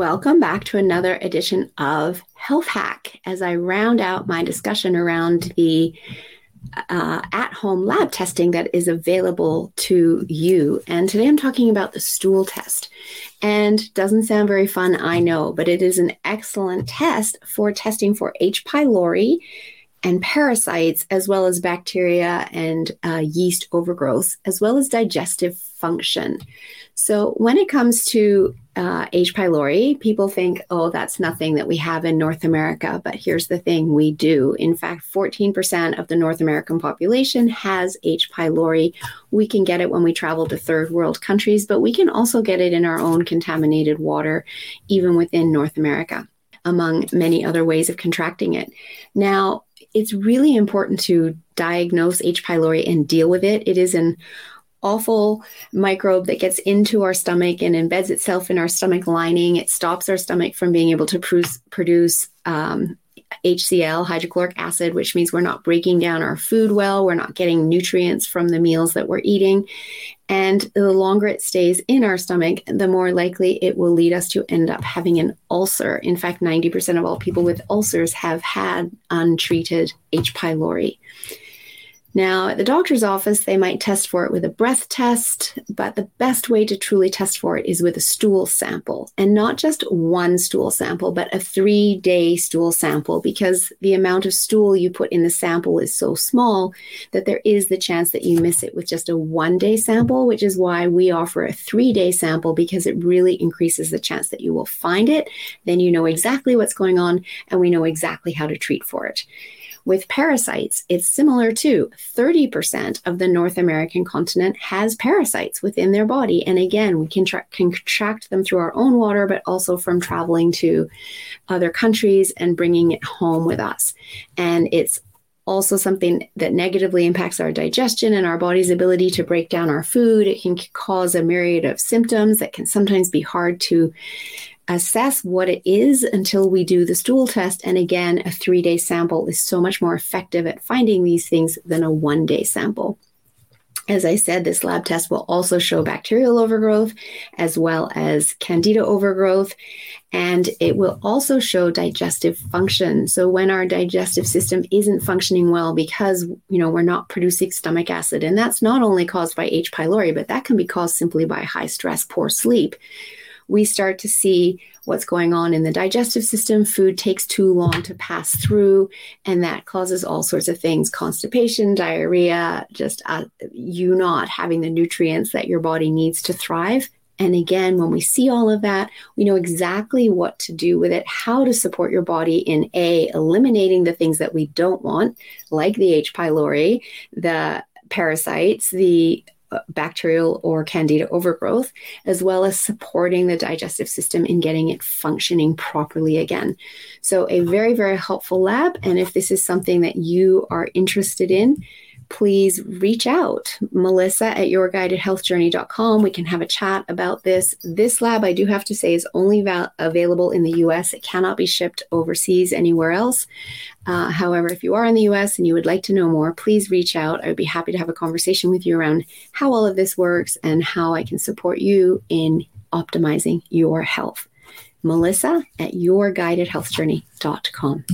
Welcome back to another edition of Health Hack as I round out my discussion around the uh, at home lab testing that is available to you. And today I'm talking about the stool test. And doesn't sound very fun, I know, but it is an excellent test for testing for H. pylori and parasites, as well as bacteria and uh, yeast overgrowth, as well as digestive function. So, when it comes to uh, H. pylori, people think, oh, that's nothing that we have in North America. But here's the thing we do. In fact, 14% of the North American population has H. pylori. We can get it when we travel to third world countries, but we can also get it in our own contaminated water, even within North America, among many other ways of contracting it. Now, it's really important to diagnose H. pylori and deal with it. It is an awful microbe that gets into our stomach and embeds itself in our stomach lining. It stops our stomach from being able to produce, produce um, HCl, hydrochloric acid, which means we're not breaking down our food well. We're not getting nutrients from the meals that we're eating. And the longer it stays in our stomach, the more likely it will lead us to end up having an ulcer. In fact, 90% of all people with ulcers have had untreated H. pylori. Now, at the doctor's office, they might test for it with a breath test, but the best way to truly test for it is with a stool sample. And not just one stool sample, but a three day stool sample, because the amount of stool you put in the sample is so small that there is the chance that you miss it with just a one day sample, which is why we offer a three day sample, because it really increases the chance that you will find it. Then you know exactly what's going on, and we know exactly how to treat for it. With parasites, it's similar too. 30% of the North American continent has parasites within their body. And again, we can tra- contract them through our own water, but also from traveling to other countries and bringing it home with us. And it's also something that negatively impacts our digestion and our body's ability to break down our food. It can cause a myriad of symptoms that can sometimes be hard to assess what it is until we do the stool test. And again, a three day sample is so much more effective at finding these things than a one day sample. As I said, this lab test will also show bacterial overgrowth as well as candida overgrowth, and it will also show digestive function. So when our digestive system isn't functioning well because, you know, we're not producing stomach acid, and that's not only caused by H. pylori, but that can be caused simply by high stress, poor sleep we start to see what's going on in the digestive system. Food takes too long to pass through, and that causes all sorts of things constipation, diarrhea, just uh, you not having the nutrients that your body needs to thrive. And again, when we see all of that, we know exactly what to do with it, how to support your body in A, eliminating the things that we don't want, like the H. pylori, the parasites, the bacterial or candida overgrowth, as well as supporting the digestive system in getting it functioning properly again. So, a very, very helpful lab. And if this is something that you are interested in, please reach out. Melissa at yourguidedhealthjourney.com. We can have a chat about this. This lab, I do have to say, is only val- available in the US. It cannot be shipped overseas anywhere else. Uh, however, if you are in the US and you would like to know more, please reach out. I would be happy to have a conversation with you around how all of this works and how I can support you in optimizing your health. Melissa at yourguidedhealthjourney.com.